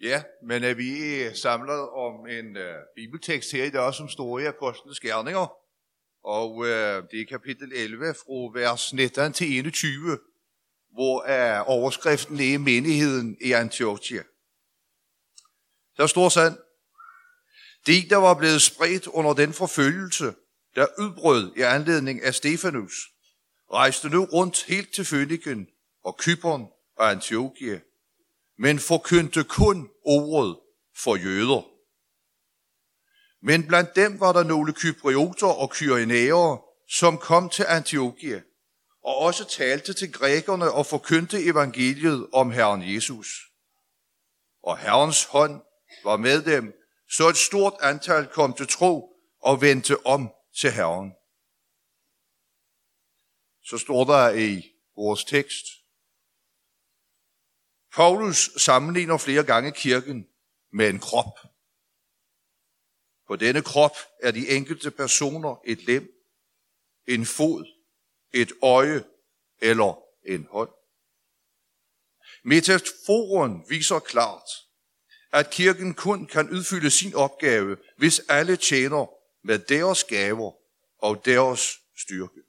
Ja, men er vi er samlet om en uh, bibeltekst her i dag, som står i Apostlenes Gerninger. Og uh, det er kapitel 11 fra vers 19 til 21, hvor er overskriften er menigheden i Antiochia. Der står sådan, de, der var blevet spredt under den forfølgelse, der udbrød i anledning af Stefanus, rejste nu rundt helt til Føniken og Kypern og Antiochia, men forkyndte kun ordet for jøder. Men blandt dem var der nogle kyprioter og kyrenæere, som kom til Antiochia, og også talte til grækerne og forkyndte evangeliet om Herren Jesus. Og Herrens hånd var med dem, så et stort antal kom til tro og vendte om til Herren. Så står der i vores tekst, Paulus sammenligner flere gange kirken med en krop. På denne krop er de enkelte personer et lem, en fod, et øje eller en hånd. Metaforen viser klart, at kirken kun kan udfylde sin opgave, hvis alle tjener med deres gaver og deres styrke.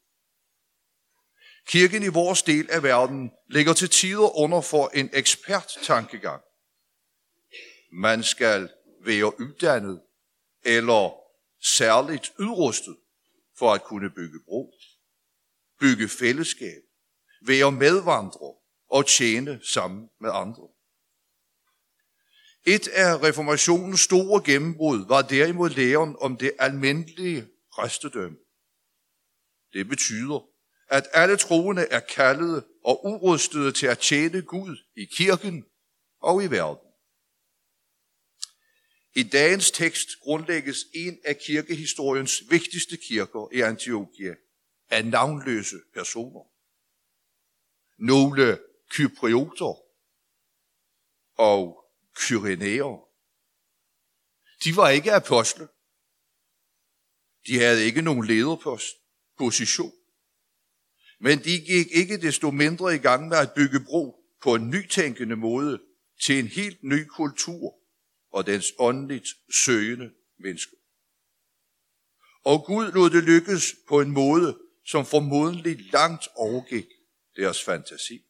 Kirken i vores del af verden ligger til tider under for en eksperttankegang. Man skal være uddannet eller særligt udrustet for at kunne bygge bro, bygge fællesskab, være medvandrer og tjene sammen med andre. Et af reformationens store gennembrud var derimod læren om det almindelige præstedømme. Det betyder, at alle troende er kaldet og udrustede til at tjene Gud i kirken og i verden. I dagens tekst grundlægges en af kirkehistoriens vigtigste kirker i Antiochia af navnløse personer. Nogle kyprioter og kyrenæer. De var ikke apostle. De havde ikke nogen lederpost, position. Men de gik ikke desto mindre i gang med at bygge bro på en nytænkende måde til en helt ny kultur og dens åndeligt søgende mennesker. Og Gud lod det lykkes på en måde, som formodentlig langt overgik deres fantasi.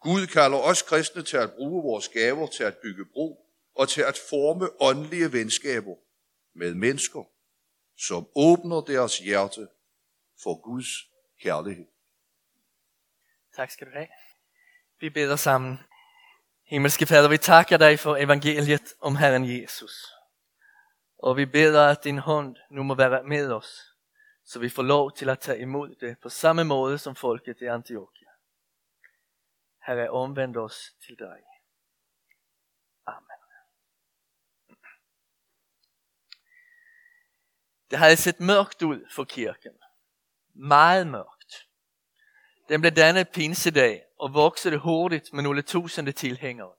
Gud kalder os kristne til at bruge vores gaver til at bygge bro og til at forme åndelige venskaber med mennesker, som åbner deres hjerte for Guds kærlighed. Tak skal du have. Vi beder sammen. Himmelske Fader, vi takker dig for evangeliet om Herren Jesus. Og vi beder, at din hånd nu må være med os, så vi får lov til at tage imod det på samme måde som folket i Antiochia. Herre, omvend os til dig. Amen. Det havde set mørkt ud for kirken. Meget mørkt. Den blev dannet pinsedag og voksede hurtigt med nogle tusinde tilhængere.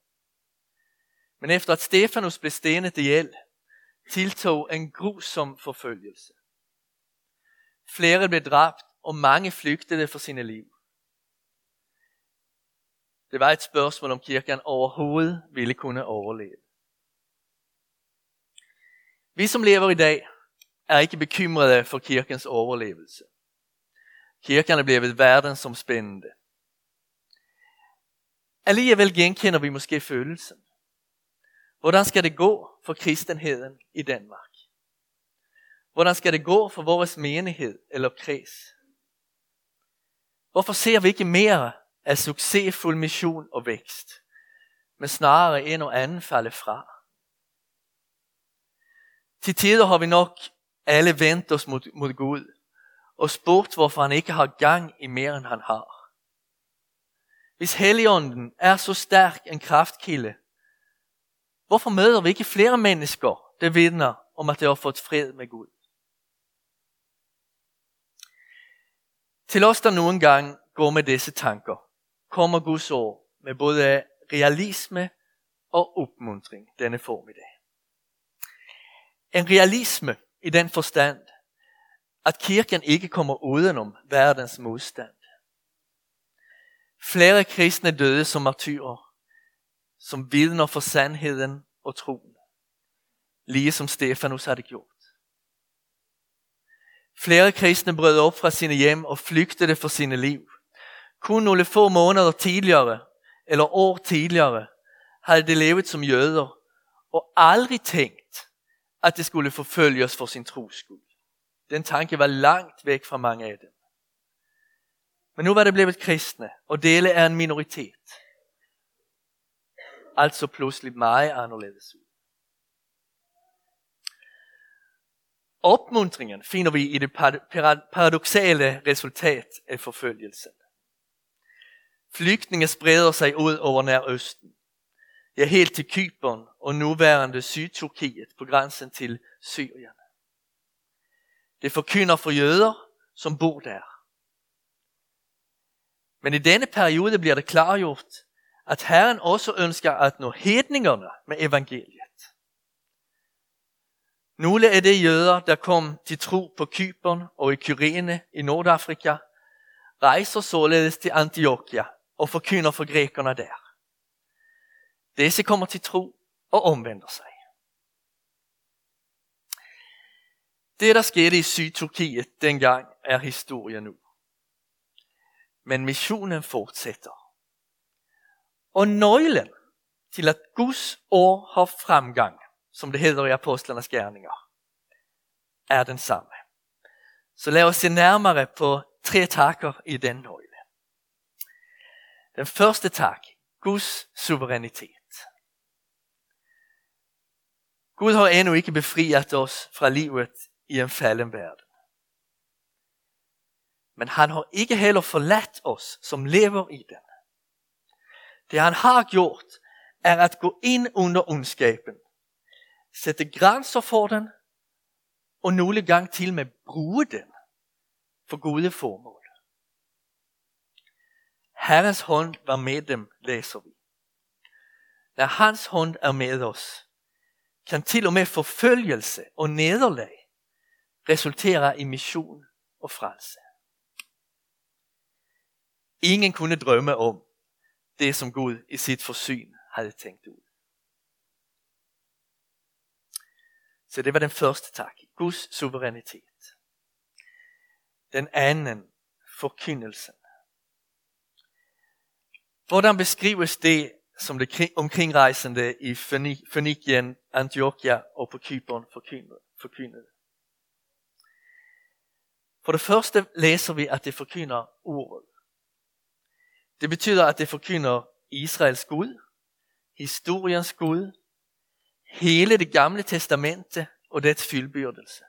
Men efter at Stefanus blev stenet ihjel, tiltog en grusom forfølgelse. Flere blev dræbt, og mange flygtede for sine liv. Det var et spørgsmål, om kirken overhovedet ville kunne overleve. Vi som lever i dag er ikke bekymrede for kirkens overlevelse. Kirken er blevet verdensomspændende. Alligevel genkender vi måske følelsen. Hvordan skal det gå for kristenheden i Danmark? Hvordan skal det gå for vores menighed eller kreds? Hvorfor ser vi ikke mere af succesfuld mission og vækst, men snarere en og anden falde fra? Til tider har vi nok alle vendt os mod, mod Gud og spurgt, hvorfor han ikke har gang i mere end han har. Hvis Helligånden er så stærk en kraftkilde, hvorfor møder vi ikke flere mennesker, der vidner om, at de har fået fred med Gud? Til os, der nogle gange går med disse tanker, kommer Guds ord med både realisme og opmuntring denne formiddag. En realisme i den forstand, at kirken ikke kommer udenom verdens modstand. Flere kristne døde som martyrer, som vidner för sandheden och tron. Lige som Stefanus hade gjort. Flere kristne brød op fra sine hjem og flygtede for sine liv. Kun nogle få måneder tidligere, eller år tidligere, havde de levet som jøder og aldrig tænkt, at de skulle forfølges for sin tros skyld. Den tanke var langt væk fra mange af dem. Men nu var det blevet kristne, og dele er en minoritet. Altså pludselig meget anderledes ud. Opmuntringen finder vi i det paradoxale resultat af forfølgelsen. Flygtninge spreder sig ud over Nærøsten. Ja, helt til Kypern og nuværende Sydturkiet på grænsen til Syrien. Det forkynder for jøder, som bor der. Men i denne periode bliver det klargjort, at Herren også ønsker at nå hedningerne med evangeliet. Nogle af de jøder, der kom til tro på Kypern og i Kyrene i Nordafrika, rejser således til Antiochia og forkynder for grækerne der. Disse kommer til tro og omvender sig. Det, der skete i Sydturkiet dengang, er historie nu. Men missionen fortsætter. Og nøglen til at Guds år har fremgang, som det hedder i apostlarnas gerninger, er den samme. Så lad os se nærmere på tre takker i den nøgle. Den første tak, Guds suverænitet. Gud har endnu ikke befriet os fra livet i en falden verden. Men han har ikke heller forladt os, som lever i den. Det han har gjort, er at gå ind under ondskaben, sætte grænser for den, og nogle gange til med bruge den for gode formål. Herrens hånd var med dem, læser vi. Når hans hånd er med os, kan til og med forfølgelse og nederlag resulterer i mission og frelse. Ingen kunne drømme om det, som Gud i sit forsyn havde tænkt ud. Så det var den første tak. Guds suverænitet. Den anden, forkyndelsen. Hvordan beskrives det, som det omkringrejsende i Fønikien, Antiochia og på Kypern forkyndede? For det første læser vi, at det forkynder ordet. Det betyder, at det forkynder Israels Gud, historiens Gud, hele det gamle testamente og dets fuldbyrdelse.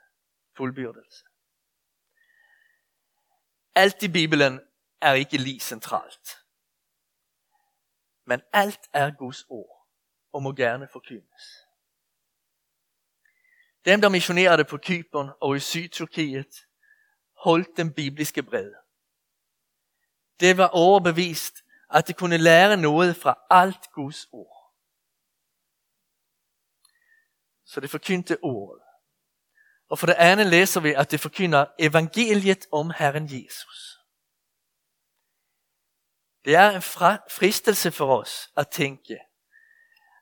fuldbyrdelse. Alt i Bibelen er ikke lige centralt. Men alt er Guds ord og må gerne forkyndes. Dem, der missionerede på Kypern og i Sydturkiet, holdt den bibliske bred. Det var overbevist, at de kunne lære noget fra alt Guds ord. Så det forkyndte ordet. Og for det andet læser vi, at det forkynder evangeliet om Herren Jesus. Det er en fristelse for os at tænke,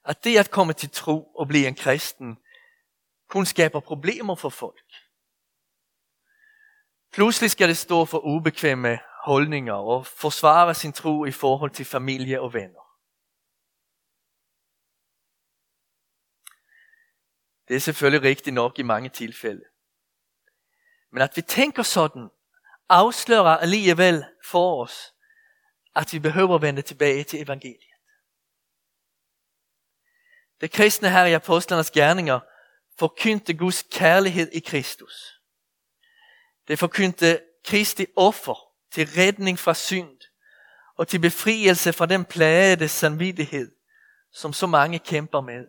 at det at komme til tro og blive en kristen, kun skaber problemer for folk. Pludselig skal det stå for ubekvemme holdninger og forsvare sin tro i forhold til familie og venner. Det er selvfølgelig rigtigt nok i mange tilfælde. Men at vi tænker sådan, afslører alligevel for os, at vi behøver vende tilbage til evangeliet. Det kristne her i apostlenes gerninger forkyndte Guds kærlighed i Kristus. Det forkyndte Kristi offer til redning fra synd og til befrielse fra den plagede samvittighed, som så mange kæmper med.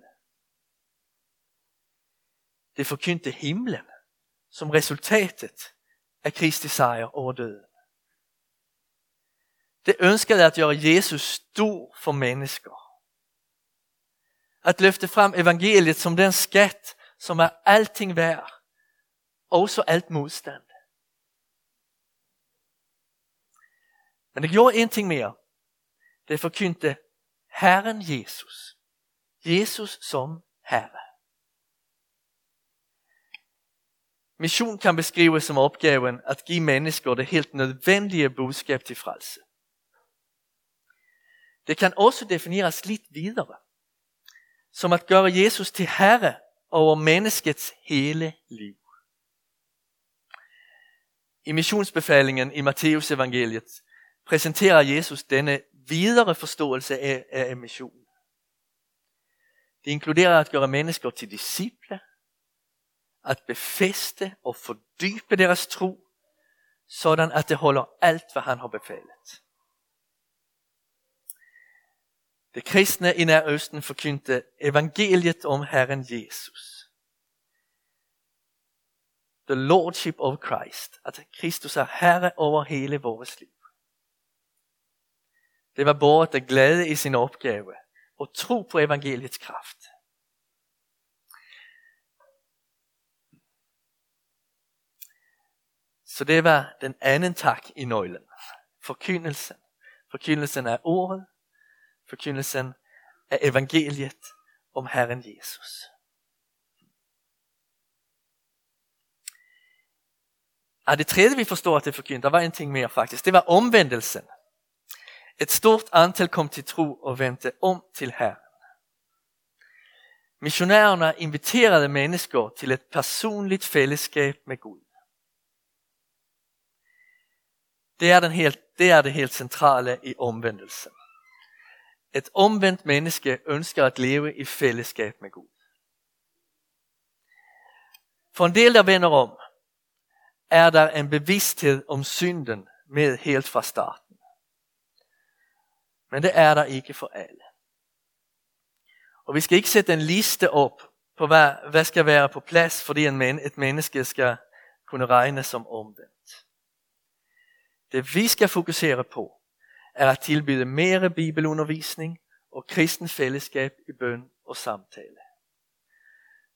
Det forkyndte himlen som resultatet af Kristi sejr over døden. Det ønskede at gøre Jesus stor for mennesker. At løfte frem evangeliet som den skat, som er alting værd, også alt modstand. Men det gjorde en ting mere. Det forkyndte Herren Jesus. Jesus som Herre. Mission kan beskrives som opgaven at give mennesker det helt nødvendige budskab til frelse. Det kan også defineres lidt videre, som at gøre Jesus til herre over menneskets hele liv. I missionsbefalingen i Matteus evangeliet præsenterer Jesus denne videre forståelse af, af mission. Det inkluderer at gøre mennesker til disciple, at befeste og fordybe deres tro, sådan at det holder alt, hvad han har befalet. Det kristne i Nærøsten forkyndte evangeliet om Herren Jesus. The Lordship of Christ, at Kristus er herre over hele vores liv. Det var båret det glade i sin opgave og tro på evangeliets kraft. Så det var den anden tak i nøglen. Forkyndelsen. Forkyndelsen er ordet. Forkyndelsen er evangeliet om Herren Jesus. Ja, det tredje vi forstår at det forkyndte, der var en ting mere faktisk. Det var omvendelsen. Et stort antal kom til tro og vendte om til Herren. Missionærerne inviterede mennesker til et personligt fællesskab med Gud. Det er, den helt, det er det helt centrale i omvendelsen. Et omvendt menneske ønsker at leve i fællesskab med Gud. For en del, der vender om, er der en bevidsthed om synden med helt fra start. Men det er der ikke for alle. Og vi skal ikke sætte en liste op på, hvad, hvad skal være på plads, fordi en men, et menneske skal kunne regne som omvendt. Det vi skal fokusere på, er at tilbyde mere bibelundervisning og kristen fællesskab i bøn og samtale.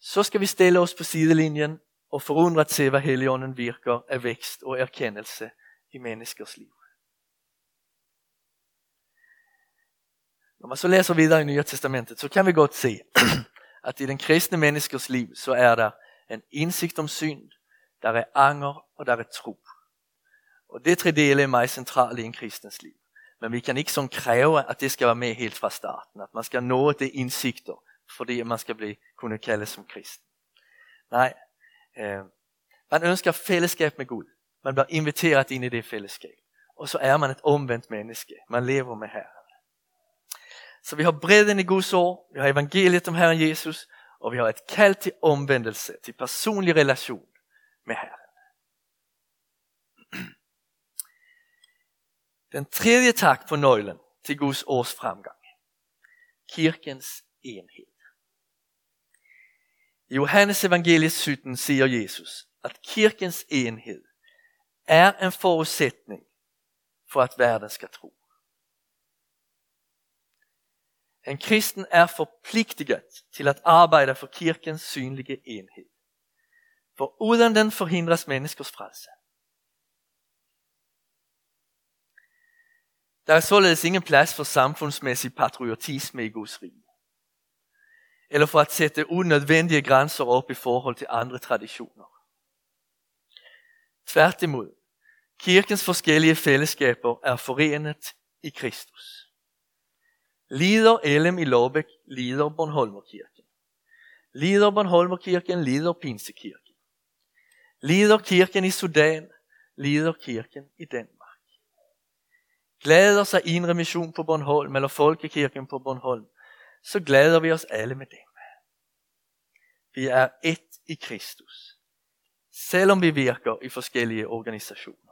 Så skal vi stille os på sidelinjen og forundret se, hvad heligånden virker af vækst og erkendelse i menneskers liv. Når man så læser videre i Nye Testamentet, så kan vi godt se, at i den kristne menneskers liv, så er der en indsigt om synd, der er anger og der er tro. Og det tre dele er meget centrale i en kristens liv. Men vi kan ikke sådan kræve, at det skal være med helt fra starten. At man skal nå det indsigter, fordi man skal bli, kunne kaldes som kristen. Nej, eh, man ønsker fællesskab med Gud. Man bliver inviteret ind i det fællesskab. Og så er man et omvendt menneske. Man lever med Herren. Så vi har bredden i Guds ord, vi har evangeliet om Herren Jesus, og vi har et kald til omvendelse, til personlig relation med Herren. Den tredje tak på nøglen til Guds års fremgang. Kirkens enhed. I Johannes evangeliet 17 siger Jesus, at kirkens enhed er en forudsætning for at verden skal tro. En kristen er forpligtiget til at arbejde for kirkens synlige enhed. For uden den forhindres menneskers frelse. Der er således ingen plads for samfundsmæssig patriotisme i Guds rige. Eller for at sætte unødvendige grænser op i forhold til andre traditioner. Tværtimod, kirkens forskellige fællesskaber er forenet i Kristus. Lider Elem i Låbæk, lider Bornholmerkirken. Lider Bornholmerkirken, lider Pinsekirken. Lider kirken i Sudan, lider kirken i Danmark glæder sig en Mission på Bornholm eller Folkekirken på Bornholm, så glæder vi os alle med dem. Vi er et i Kristus, selvom vi virker i forskellige organisationer.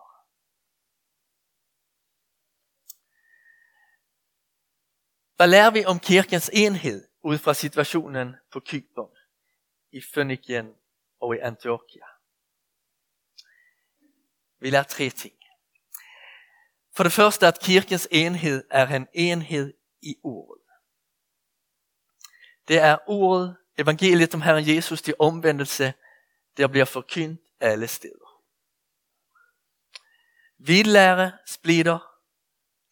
Hvad lærer vi om kirkens enhed ud fra situationen på Kypern, i Fønikien og i Antiochia? Vi lærer tre ting. For det første at kirkens enhed er en enhed i ordet. Det er ordet, evangeliet om Herren Jesus til omvendelse, der bliver forkyndt alle steder. Vi lærer splitter,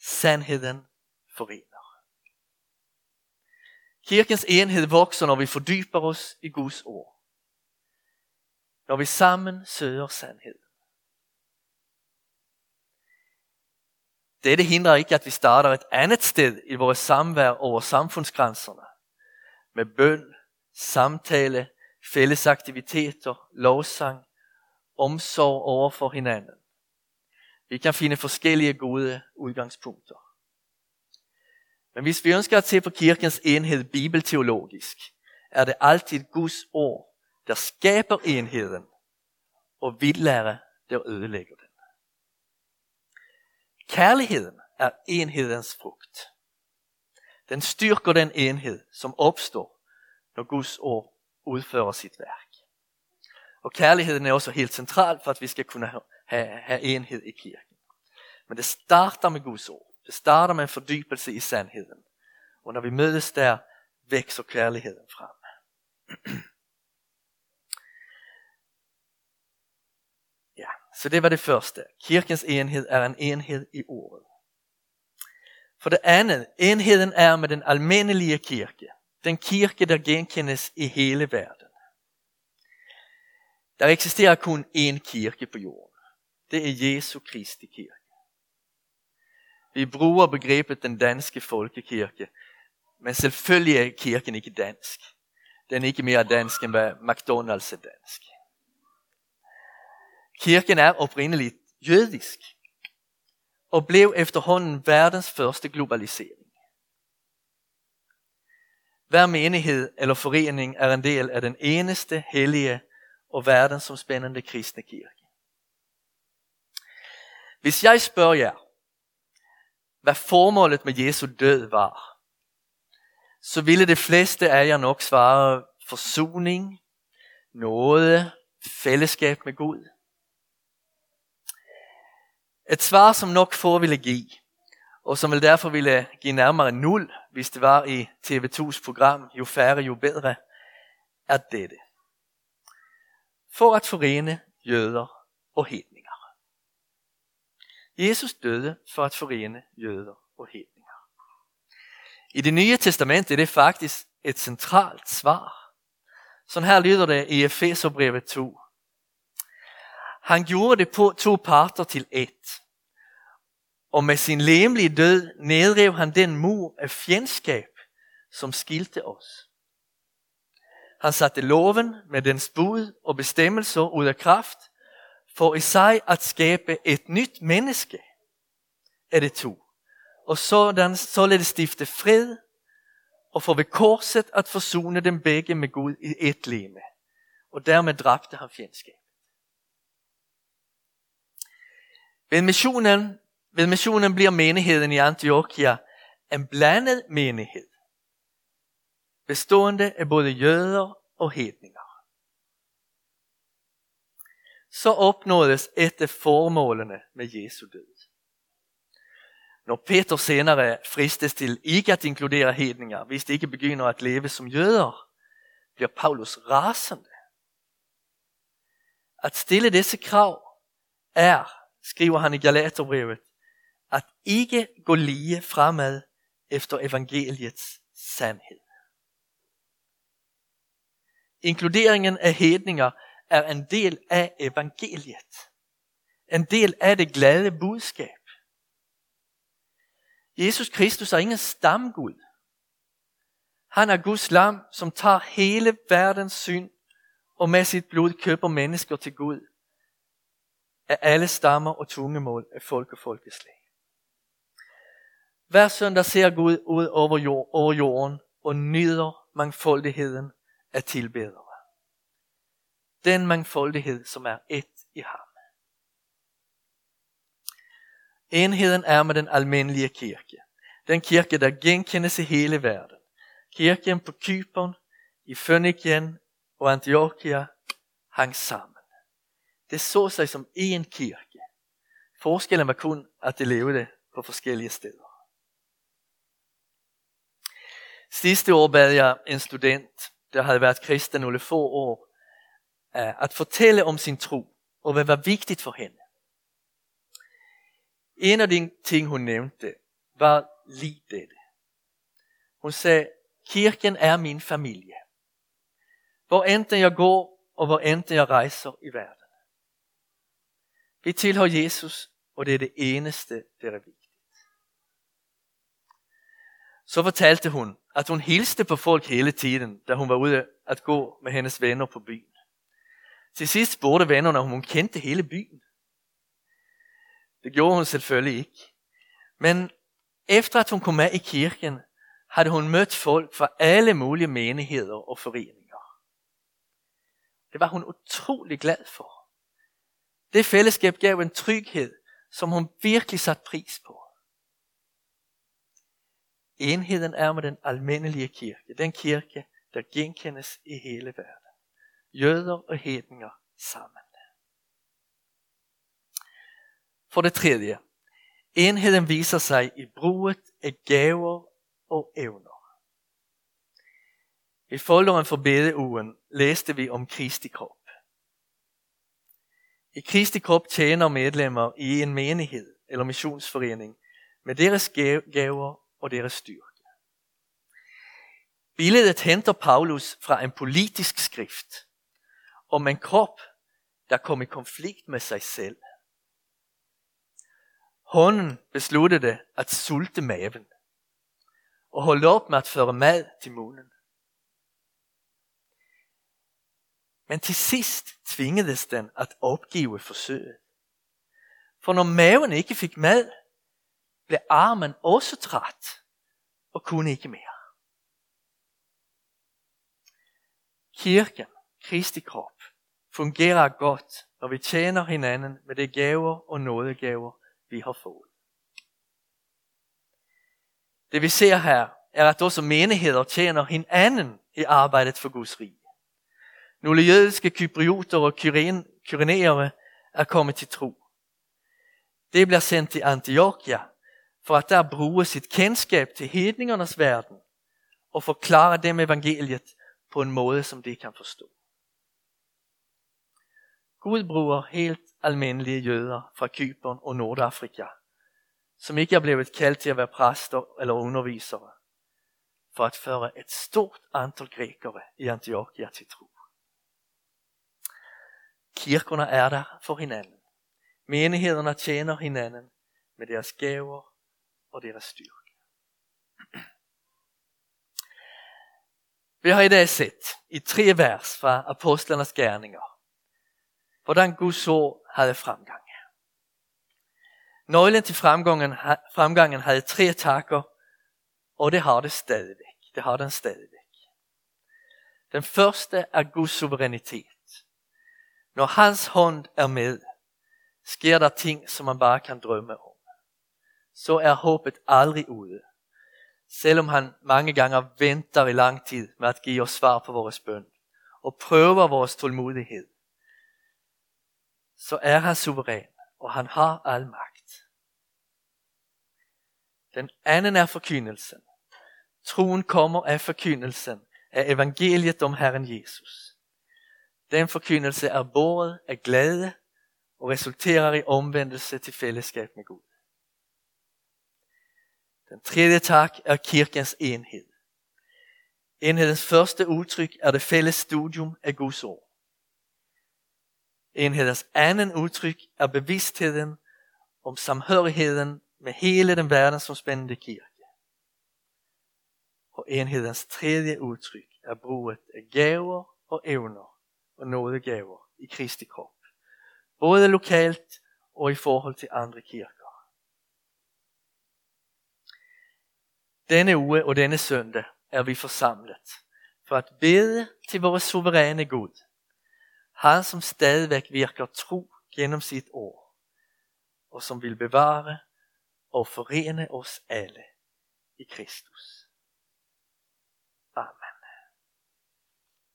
sandheden forener. Kirkens enhed vokser, når vi fordyber os i Guds ord. Når vi sammen søger sandhed. Dette hindrer ikke, at vi starter et andet sted i vores samvær over samfundsgrænserne. Med bøn, samtale, fælles aktiviteter, lovsang, omsorg over for hinanden. Vi kan finde forskellige gode udgangspunkter. Men hvis vi ønsker at se på kirkens enhed bibelteologisk, er det altid Guds ord, der skaber enheden, og vildlære, der ødelægger den. Kærligheden er enhedens frugt. Den styrker den enhed, som opstår, når Guds ord udfører sit værk. Og kærligheden er også helt central for, at vi skal kunne have, have enhed i kirken. Men det starter med Guds ord. Det starter med en fordybelse i sandheden. Og når vi mødes der, vækster kærligheden frem. Ja, så det var det første. Kirkens enhed er en enhed i ordet. For det andet, enheden er med den almindelige kirke. Den kirke, der genkendes i hele verden. Der eksisterer kun én kirke på jorden. Det er Jesu Kristi kirke. Vi bruger begrebet den danske folkekirke, men selvfølgelig er kirken ikke dansk. Den er ikke mere dansk end hvad McDonald's er dansk. Kirken er oprindeligt jødisk og blev efterhånden verdens første globalisering. Hver menighed eller forening er en del af den eneste hellige og verdensomspændende kristne kirke. Hvis jeg spørger jer, hvad formålet med Jesu død var, så ville de fleste af jer nok svare forsoning, noget, fællesskab med Gud. Et svar, som nok få ville give, og som vil derfor ville give nærmere nul, hvis det var i TV2's program, jo færre, jo bedre, er dette. For at forene jøder og hedninger. Jesus døde for at forene jøder og hedninger. I det nye testament er det faktisk et centralt svar. Sådan her lyder det i Efeserbrevet 2. Han gjorde det på to parter til et. Og med sin lemlige død nedrev han den mur af fjendskab, som skilte os. Han satte loven med dens bud og bestemmelser ud af kraft, for i sig at skabe et nyt menneske er det to. Og sådan, således stifte fred, og for ved korset at forsone dem begge med Gud i et leme. Og dermed dræbte han fjendskab. Ved missionen, ved missionen bliver menigheden i Antiochia en blandet menighed, bestående af både jøder og hedninger så opnådes et af formålene med Jesu død. Når Peter senere fristes til ikke at inkludere hedninger, hvis de ikke begynder at leve som jøder, bliver Paulus rasende. At stille disse krav er, skriver han i Galaterbrevet, at ikke gå lige fremad efter evangeliets sandhed. Inkluderingen af hedninger er en del af evangeliet. En del af det glade budskab. Jesus Kristus er ingen stamgud. Han er Guds lam, som tager hele verdens synd og med sit blod køber mennesker til Gud af alle stammer og tungemål af folk og folkeslag. Hver søndag ser Gud ud over, jord, over jorden og nyder mangfoldigheden af tilbeder den mangfoldighed, som er et i ham. Enheden er med den almindelige kirke. Den kirke, der genkendes i hele verden. Kirken på Kypern, i Fønikien og Antiochia hang sammen. Det så sig som en kirke. Forskellen var kun, at de levede på forskellige steder. Sidste år bad jeg en student, der havde været kristen nogle få år, Øh, at fortælle om sin tro, og hvad var vigtigt for hende. En af de ting, hun nævnte, var lige dette. Hun sagde, kirken er min familie. Hvor enten jeg går, og hvor enten jeg rejser i verden. Vi tilhører Jesus, og det er det eneste, der er vigtigt. Så fortalte hun, at hun hilste på folk hele tiden, da hun var ude at gå med hendes venner på byen. Til sidst spurgte vennerne, om hun kendte hele byen. Det gjorde hun selvfølgelig ikke. Men efter at hun kom med i kirken, havde hun mødt folk fra alle mulige menigheder og foreninger. Det var hun utrolig glad for. Det fællesskab gav en tryghed, som hun virkelig satte pris på. Enheden er med den almindelige kirke, den kirke, der genkendes i hele verden. Jøder og hedninger sammen. For det tredje, enheden viser sig i bruget af gaver og evner. I folderen for bedeugen læste vi om Kristi krop. I Kristi krop tjener medlemmer i en menighed eller missionsforening med deres gaver og deres styrke. Billedet henter Paulus fra en politisk skrift om en krop, der kom i konflikt med sig selv. Hånden besluttede at sulte maven og holde op med at føre mad til munden. Men til sidst tvingedes den at opgive forsøget. For når maven ikke fik mad, blev armen også træt og kunne ikke mere. Kirken, Kristi krop, fungerer godt, når vi tjener hinanden med de gaver og nådegaver, vi har fået. Det vi ser her, er at også menigheder tjener hinanden i arbejdet for Guds rige. Nogle jødiske kyprioter og kyrenere er kommet til tro. Det bliver sendt til Antiochia, for at der bruge sit kendskab til hedningernes verden og forklare dem evangeliet på en måde, som de kan forstå. Gud bruger helt almindelige jøder fra Kypern og Nordafrika, som ikke er blevet kaldt til at være præster eller undervisere, for at føre et stort antal grækere i Antiochia til tro. Kirkerne er der for hinanden. Menighederne tjener hinanden med deres gaver og deres styrke. Vi har i dag set i tre vers fra apostlenes gerninger, hvordan Guds ord havde fremgang. Nøglen til fremgangen, fremgangen havde tre takker, og det har det stadigvæk. Det har den stadigvæk. Den første er Guds suverænitet. Når hans hånd er med, sker der ting, som man bare kan drømme om. Så er håbet aldrig ude. Selvom han mange gange venter i lang tid med at give os svar på vores bøn og prøver vores tålmodighed, så er han suveræn, og han har al magt. Den anden er forkyndelsen. Troen kommer af forkyndelsen af evangeliet om Herren Jesus. Den forkyndelse er båret af glæde og resulterer i omvendelse til fællesskab med Gud. Den tredje tak er kirkens enhed. Enhedens første udtryk er det fælles studium af Guds ord. Enhedens anden udtryk er bevidstheden om samhørigheden med hele den verdensomspændende kirke. Og enhedens tredje udtryk er bruget af gaver og evner og nådegaver i Kristi krop. Både lokalt og i forhold til andre kirker. Denne uge og denne søndag er vi forsamlet for at bede til vores suveræne Gud. Han som stadigvæk virker tro gennem sit ord, og som vil bevare og forene os alle i Kristus. Amen.